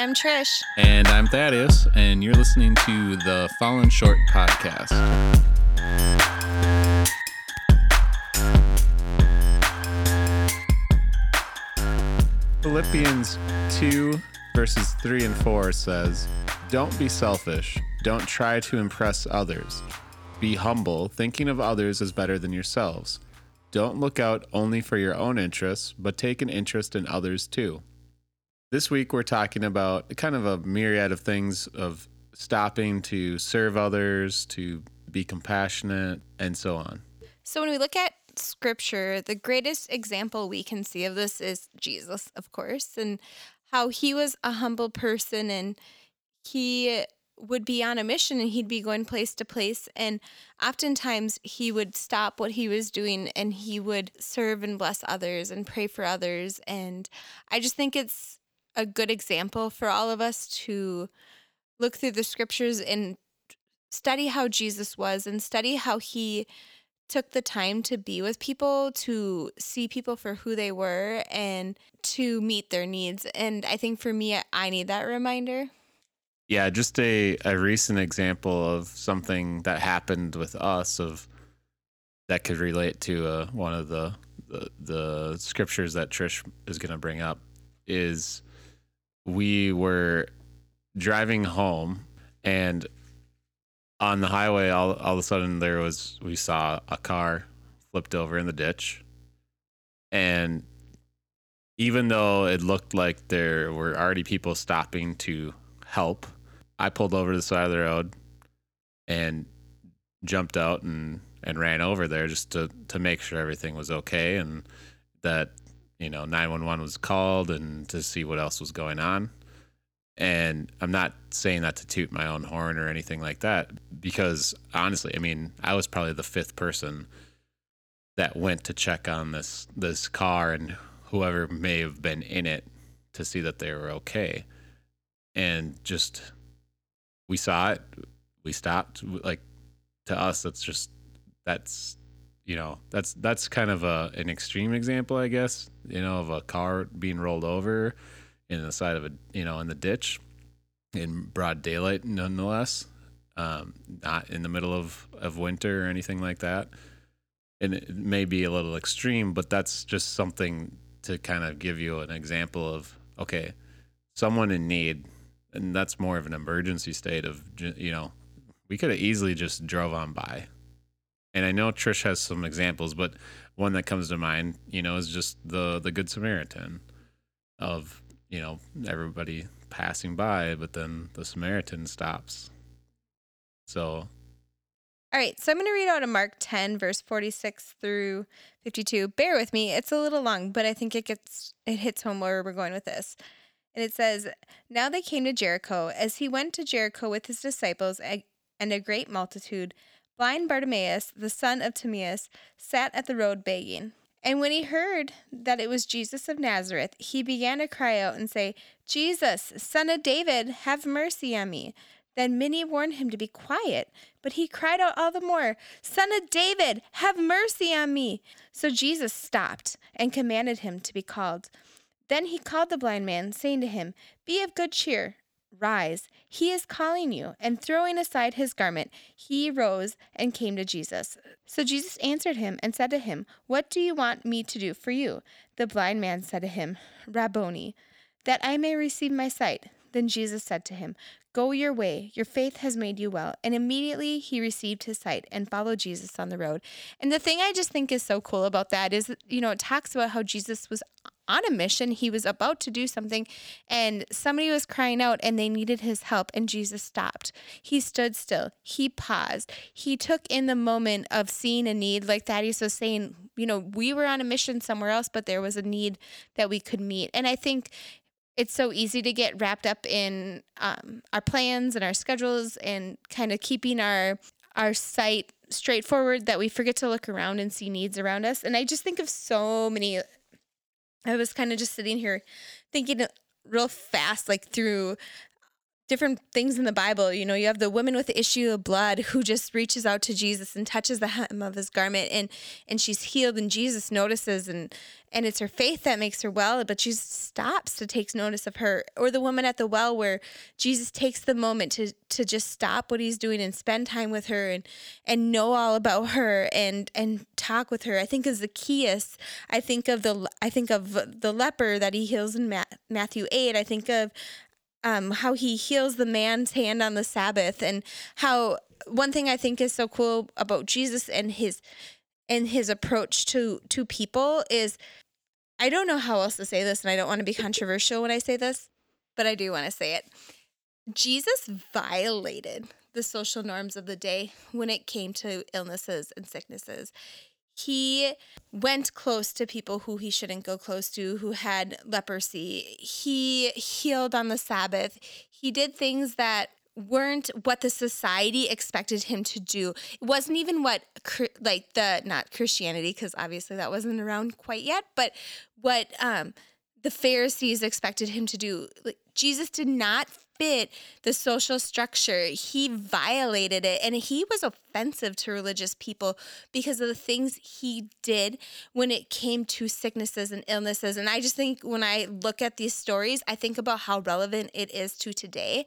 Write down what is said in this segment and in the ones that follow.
I'm Trish. And I'm Thaddeus, and you're listening to the Fallen Short podcast. Philippians 2, verses 3 and 4 says, Don't be selfish. Don't try to impress others. Be humble, thinking of others as better than yourselves. Don't look out only for your own interests, but take an interest in others too. This week, we're talking about kind of a myriad of things of stopping to serve others, to be compassionate, and so on. So, when we look at scripture, the greatest example we can see of this is Jesus, of course, and how he was a humble person and he would be on a mission and he'd be going place to place. And oftentimes he would stop what he was doing and he would serve and bless others and pray for others. And I just think it's a good example for all of us to look through the scriptures and study how Jesus was and study how he took the time to be with people, to see people for who they were, and to meet their needs. And I think for me, I need that reminder. Yeah, just a, a recent example of something that happened with us of that could relate to uh, one of the, the the scriptures that Trish is going to bring up is we were driving home and on the highway all, all of a sudden there was we saw a car flipped over in the ditch. And even though it looked like there were already people stopping to help i pulled over to the side of the road and jumped out and and ran over there just to to make sure everything was okay and that you know 911 was called and to see what else was going on and I'm not saying that to toot my own horn or anything like that, because honestly, I mean, I was probably the fifth person that went to check on this this car and whoever may have been in it to see that they were okay. And just we saw it, we stopped. Like to us, that's just that's you know that's that's kind of a an extreme example, I guess. You know, of a car being rolled over in the side of a you know in the ditch in broad daylight nonetheless um, not in the middle of of winter or anything like that and it may be a little extreme but that's just something to kind of give you an example of okay someone in need and that's more of an emergency state of you know we could have easily just drove on by and i know trish has some examples but one that comes to mind you know is just the the good samaritan of you know, everybody passing by, but then the Samaritan stops. So. All right, so I'm going to read out of Mark 10, verse 46 through 52. Bear with me; it's a little long, but I think it gets it hits home where we're going with this. And it says, "Now they came to Jericho. As he went to Jericho with his disciples and a great multitude, blind Bartimaeus, the son of Timaeus, sat at the road begging." And when he heard that it was Jesus of Nazareth, he began to cry out and say, Jesus, son of David, have mercy on me. Then many warned him to be quiet, but he cried out all the more, Son of David, have mercy on me. So Jesus stopped and commanded him to be called. Then he called the blind man, saying to him, Be of good cheer, Rise, he is calling you. And throwing aside his garment, he rose and came to Jesus. So Jesus answered him and said to him, What do you want me to do for you? The blind man said to him, Rabboni, that I may receive my sight. Then Jesus said to him, Go your way, your faith has made you well. And immediately he received his sight and followed Jesus on the road. And the thing I just think is so cool about that is, you know, it talks about how Jesus was on a mission. He was about to do something, and somebody was crying out and they needed his help, and Jesus stopped. He stood still. He paused. He took in the moment of seeing a need, like Thaddeus was saying, you know, we were on a mission somewhere else, but there was a need that we could meet. And I think it's so easy to get wrapped up in um, our plans and our schedules and kind of keeping our our sight straightforward that we forget to look around and see needs around us. And I just think of so many. I was kind of just sitting here thinking real fast, like through different things in the Bible. You know, you have the woman with the issue of blood who just reaches out to Jesus and touches the hem of his garment and and she's healed and Jesus notices and and it's her faith that makes her well, but Jesus stops to take notice of her. Or the woman at the well where Jesus takes the moment to to just stop what he's doing and spend time with her and and know all about her and and talk with her. I think is Zacchaeus. I think of the I think of the leper that he heals in Matthew 8. I think of um, how he heals the man's hand on the Sabbath, and how one thing I think is so cool about Jesus and his and his approach to to people is I don't know how else to say this, and I don't want to be controversial when I say this, but I do want to say it. Jesus violated the social norms of the day when it came to illnesses and sicknesses he went close to people who he shouldn't go close to, who had leprosy. He healed on the Sabbath. He did things that weren't what the society expected him to do. It wasn't even what like the not Christianity because obviously that wasn't around quite yet, but what um the Pharisees expected him to do. Like Jesus did not fit the social structure. He violated it and he was offensive to religious people because of the things he did when it came to sicknesses and illnesses. And I just think when I look at these stories, I think about how relevant it is to today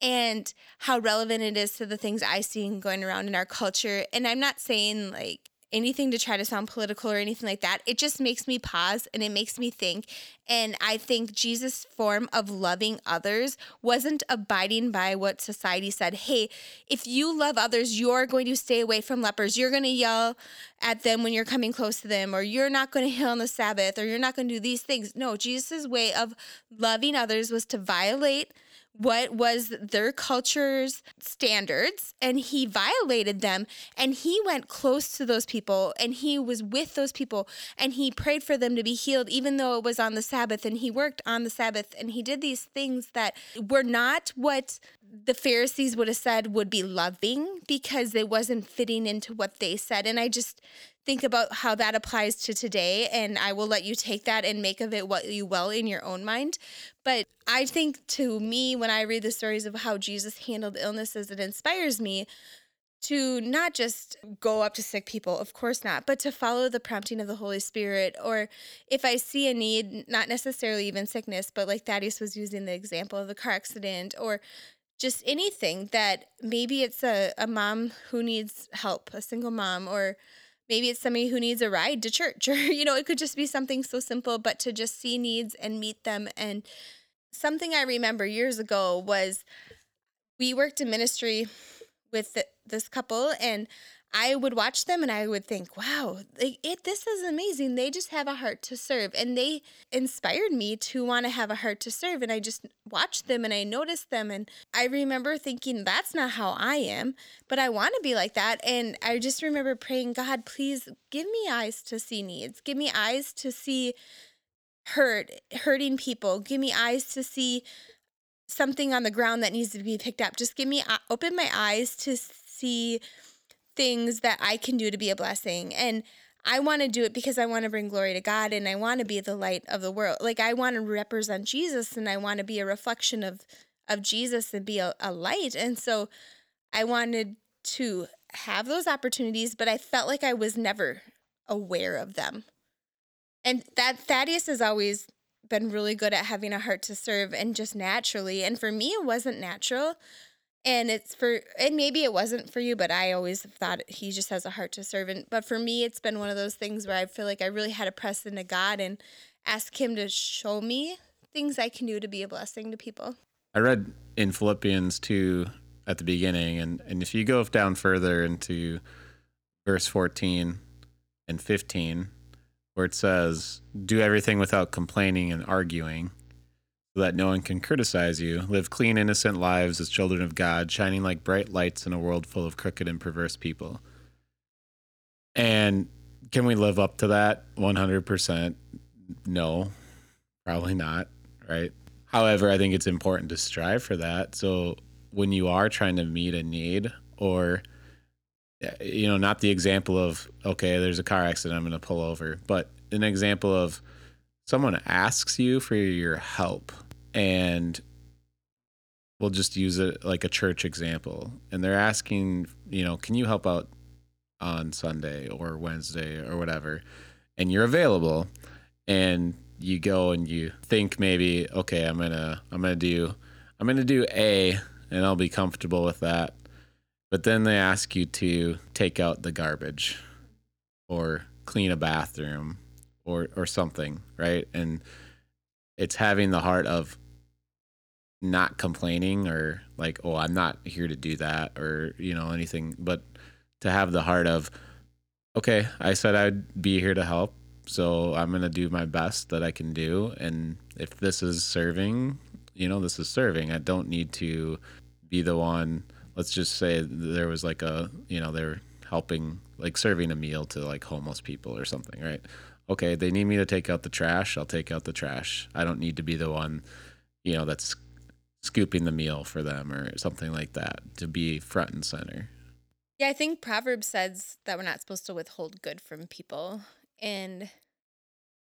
and how relevant it is to the things I see going around in our culture. And I'm not saying like anything to try to sound political or anything like that. It just makes me pause and it makes me think. And I think Jesus' form of loving others wasn't abiding by what society said. Hey, if you love others, you're going to stay away from lepers. You're going to yell at them when you're coming close to them, or you're not going to heal on the Sabbath, or you're not going to do these things. No, Jesus' way of loving others was to violate what was their culture's standards and he violated them and he went close to those people and he was with those people and he prayed for them to be healed even though it was on the sabbath and he worked on the sabbath and he did these things that were not what the pharisees would have said would be loving because it wasn't fitting into what they said. And i just think about how that applies to today and I will let you take that and make of it what you will in your own mind. But I think to me when I read the stories of how Jesus handled illnesses it inspires me to not just go up to sick people, of course not, but to follow the prompting of the Holy Spirit. Or if I see a need, not necessarily even sickness, but like Thaddeus was using the example of the car accident or just anything that maybe it's a, a mom who needs help, a single mom, or maybe it's somebody who needs a ride to church or you know it could just be something so simple but to just see needs and meet them. And something i remember years ago was we worked in ministry with this couple and I would watch them and I would think, wow, it this is amazing. They just have a heart to serve and they inspired me to want to have a heart to serve and I just watched them and I noticed them and I remember thinking that's not how I am, but I want to be like that and I just remember praying, God, please give me eyes to see needs. Give me eyes to see hurt, hurting people. Give me eyes to see something on the ground that needs to be picked up. Just give me uh, open my eyes to see things that I can do to be a blessing. And I want to do it because I want to bring glory to God and I want to be the light of the world. Like I want to represent Jesus and I want to be a reflection of of Jesus and be a, a light. And so I wanted to have those opportunities, but I felt like I was never aware of them. And that Thaddeus has always been really good at having a heart to serve and just naturally. And for me, it wasn't natural and it's for and maybe it wasn't for you but i always thought he just has a heart to serve. And but for me it's been one of those things where i feel like i really had to press into god and ask him to show me things i can do to be a blessing to people. I read in philippians 2 at the beginning and and if you go down further into verse 14 and 15 where it says do everything without complaining and arguing so that no one can criticize you. Live clean, innocent lives as children of God, shining like bright lights in a world full of crooked and perverse people. And can we live up to that 100%? No, probably not, right? However, I think it's important to strive for that. So when you are trying to meet a need or eh, you know, not the example of okay, there's a car accident, I'm going to pull over, but an example of someone asks you for your help and we'll just use it like a church example, and they're asking, you know, can you help out on Sunday or Wednesday or whatever, and you're available, and you go and you think maybe, okay, I'm gonna I'm gonna do I'm gonna do A, and I'll be comfortable with that, but then they ask you to take out the garbage, or clean a bathroom, or or something, right? And it's having the heart of not complaining or like oh i'm not here to do that or you know anything but to have the heart of okay i said i'd be here to help so i'm to do my best that i can do and if this is serving you know this is serving i don't need to be the one let's just say there was like a you know they're helping like serving a meal to like homeless people or something right okay they need me to take out the trash i'll take out the trash i don't need to be the one you know that's scooping the meal for them or something like that to be front and center. Yeah, I think Proverbs says that we're not supposed to withhold good from people. And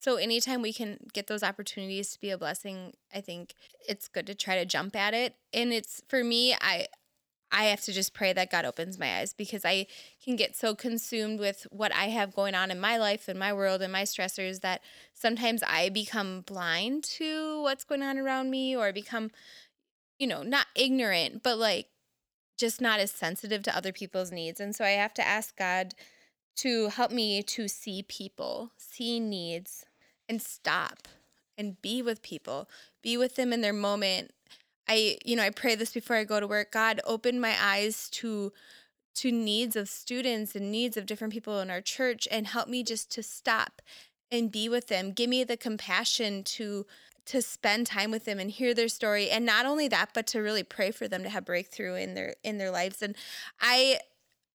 so anytime we can get those opportunities to be a blessing, I think it's good to try to jump at it. And it's for me, I I have to just pray that God opens my eyes because I can get so consumed with what I have going on in my life and my world and my stressors that sometimes I become blind to what's going on around me or become you know, not ignorant, but like just not as sensitive to other people's needs. And so I have to ask God to help me to see people, see needs, and stop and be with people, be with them in their moment. I, you know, I pray this before I go to work. God, open my eyes to to needs of students and needs of different people in our church and help me just to stop and be with them. Give me the compassion to to spend time with them and hear their story and not only that but to really pray for them to have breakthrough in their in their lives and i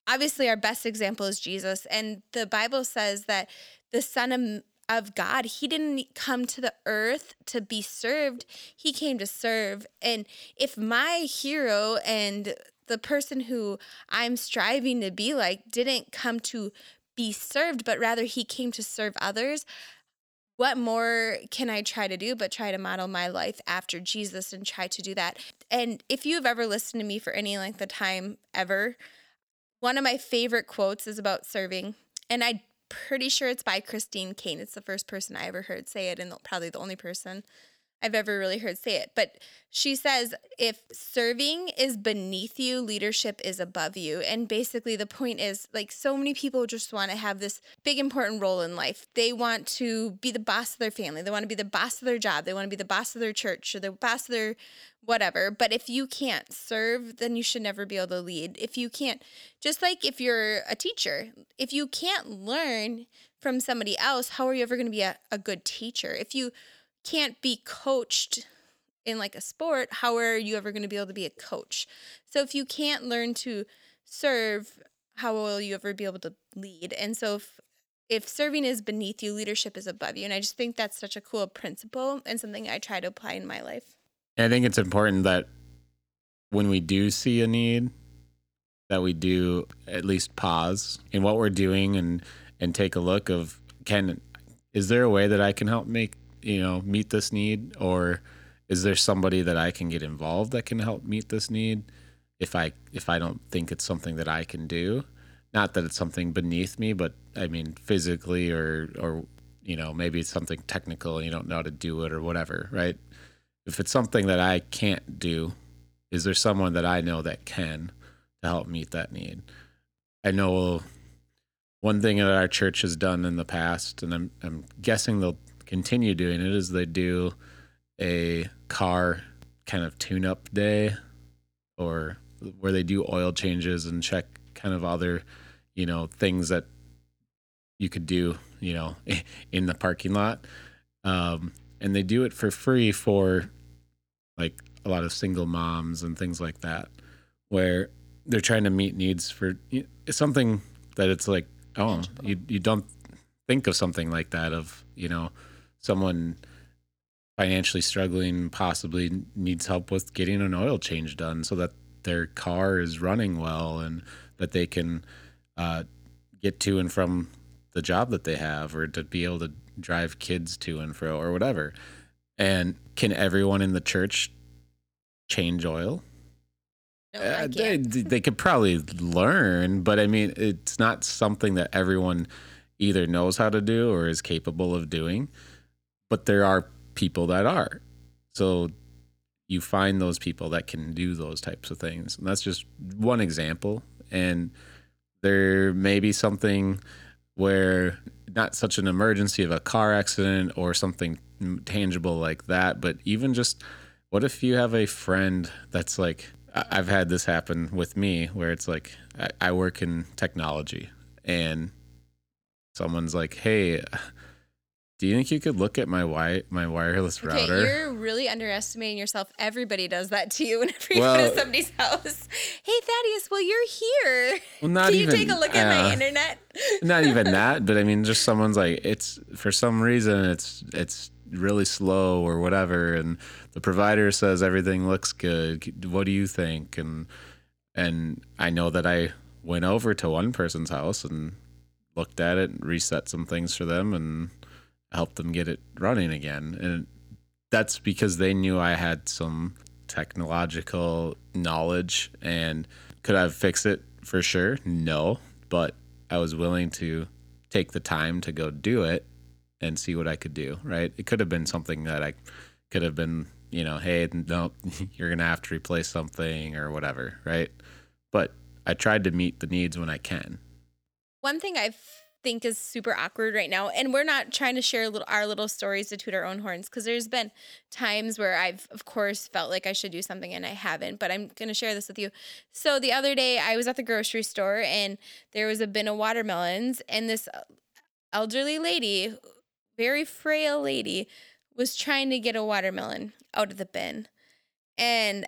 obviously our best example is jesus and the bible says that the son of of God. He didn't come to the earth to be served, He came to serve. And if my hero and the person who I'm striving to be like didn't come to be served, but rather He came to serve others, what more can I try to do but try to model my life after Jesus and try to do that? And if you've ever listened to me for any length of time ever, one of my favorite quotes is about serving. And I'm pretty sure it's by Christine Caine. It's the first person I ever heard say it, and probably the only person. I've ever really heard say it. But she says if serving is beneath you, leadership is above you. And basically, the point is like so many people just want to have this big, important role in life. They want to be the boss of their family, they want to be the boss of their job, they want to be the boss of their church or the boss of their whatever. But if you can't serve, then you should never be able to lead. If you can't, just like if you're a teacher, if you can't learn from somebody else, how are you ever going to be a, a good teacher? If you can't be coached in like a sport, how are you ever going to be able to be a coach? So if you can't learn to serve, how will you ever be able to lead? And so if if serving is beneath you, leadership is above you. And I just think that's such a cool principle and something I try to apply in my life. I think it's important that when we do see a need, that we do at least pause in what we're doing and and take a look of can is there a way that I can help make you know meet this need? Or is there somebody that I can get involved that can help meet this need if I if I don't think it's something that I can do? Not that it's something beneath me but I mean physically or or you know maybe it's something technical and you don't know how to do it or whatever right? If it's something that I can't do is there someone that I know that can to help meet that need? I know one thing that our church has done in the past and I'm I'm guessing they'll continue doing it is they do a car kind of tune up day or where they do oil changes and check kind of other, you know, things that you could do, you know, in the parking lot. Um, and they do it for free for like a lot of single moms and things like that, where they're trying to meet needs for something that it's like, oh, you, you don't think of something like that of, you know, someone financially struggling possibly needs help with getting an oil change done so that their car is running well and that they can uh, get to and from the job that they have or to be able to drive kids to and fro or whatever. And can everyone in the church change oil. No, Uh, they, they could probably learn, but I mean, it's not something that everyone either knows how to do or is capable of doing. But there are people that are. So you find those people that can do those types of things. And that's just one example. And there may be something where not such an emergency of a car accident or something tangible like that, but even just what if you have a friend that's like, I've had this happen with me where it's like, I work in technology and someone's like, hey, do you think you could look at my wi- my wireless Okay, router? you're really underestimating yourself. Everybody does that to you whenever you go to somebody's house. Hey, Thaddeus, well, you're here. Well, not Can you even take a look at my uh, internet? not even that, but I mean, just someone's like, it's for some reason it's it's really slow or whatever, and the provider says everything looks good. What do you think? And and I know that I went over to one person's house and looked at it, and reset some things for them, and helped them get it running again. And that's because they knew I had some technological knowledge and could I fix it for sure? No, but I was willing to take the time to go do it and see what I could do, right? It could have been something that I could have been, you know, hey, no, you're going to have to replace something or whatever, right? But I tried to meet the needs when I can. One thing I think is super awkward right now, and we're not trying to share little, our little stories to toot our own horns, because there's been times where I've, of course, felt like I should do something and I haven't, but I'm going to share this with you. So the other day, I was at the grocery store and there was a bin of watermelons, and this elderly lady, very frail lady, was trying to get a watermelon out of the bin. And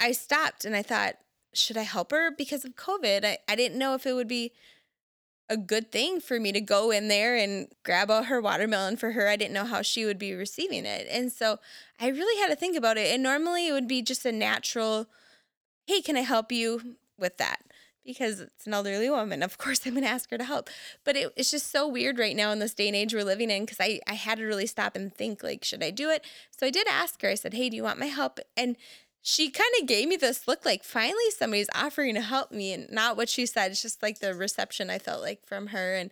I stopped and I thought, should I help her because of COVID? I, I didn't know if it would be a good thing for me to go in there and grab out her watermelon for her. I didn't know how she would be receiving it. And so I really had to think about it. And normally it would be just a natural, hey, can I help you with that? Because it's an elderly woman. Of course, I'm going to ask her to help. But it, it's just so weird right now in this day and age we're living in because I, I had to really stop and think, like, should I do it? So I did ask her, I said, hey, do you want my help? And she kind of gave me this look like finally somebody's offering to help me and not what she said it's just like the reception i felt like from her and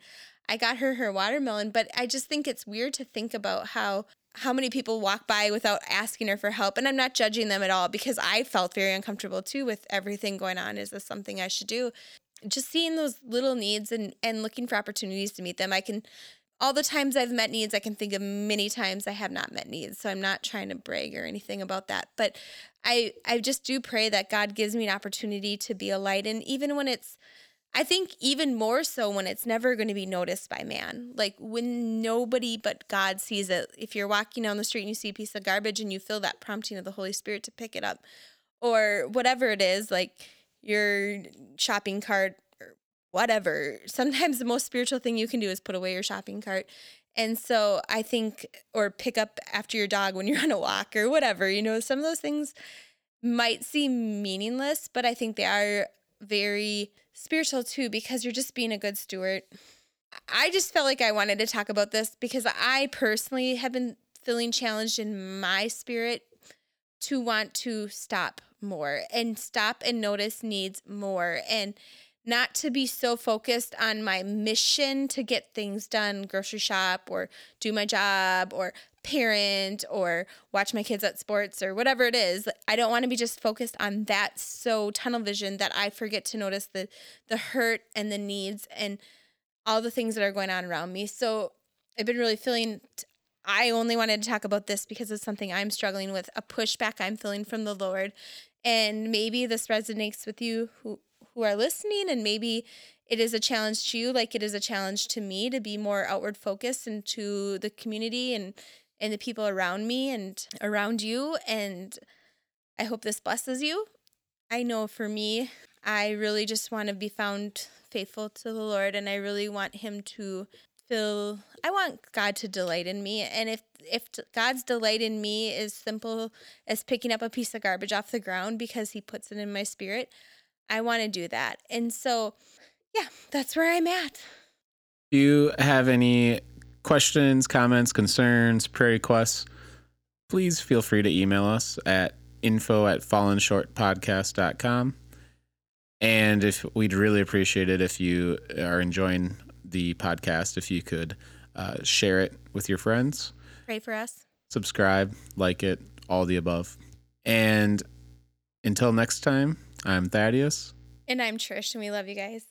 i got her her watermelon but i just think it's weird to think about how how many people walk by without asking her for help and i'm not judging them at all because i felt very uncomfortable too with everything going on is this something i should do? Just seeing those little needs and and looking for opportunities to meet them i can all the times I've met needs, I can think of many times I have not met needs. So I'm not trying to brag or anything about that. But I I just do pray that God gives me an opportunity to be a light. And even when it's I think even more so when it's never going to be noticed by man. Like when nobody but God sees it. If you're walking down the street and you see a piece of garbage and you feel that prompting of the Holy Spirit to pick it up, or whatever it is, like your shopping cart whatever. Sometimes the most spiritual thing you can do is put away your shopping cart. And so I think, or pick up after your dog when you're on a walk or whatever, you know, some of those things might seem meaningless, but I think they are very spiritual too because you're just being a good steward. I just felt like I wanted to talk about this because I personally have been feeling challenged in my spirit to want to stop more and stop and notice needs more and not to be so focused on my mission to get things done, grocery shop or do my job or parent or watch my kids at sports or whatever it is. I don't want to be just focused on that so tunnel vision that I forget to notice the the hurt and the needs and all the things that are going on around me. So I've been really feeling I only wanted to talk about this because it's something I'm struggling with, a pushback I'm feeling from the Lord. And maybe this resonates with you who who are listening and maybe it is a challenge to you like it is a challenge to me to be more outward focused and to the community and and the people around me and around you and I hope this blesses you. I know for me, I really just want to be found faithful to the Lord and I really want him to feel I want God to delight in me and if if God's delight in me is simple as picking up a piece of garbage off the ground because he puts it in my spirit, I want to do that. And so, yeah, that's where I'm at. Do you have any questions, comments, concerns, prayer requests? Please feel free to email us at info at fallenshortpodcast.com. And if we'd really appreciate it if you are enjoying the podcast, if you could uh, share it with your friends, Pray for us. subscribe, like it, all the above. And until next time, I'm Thaddeus. And I'm Trish, and we love you guys.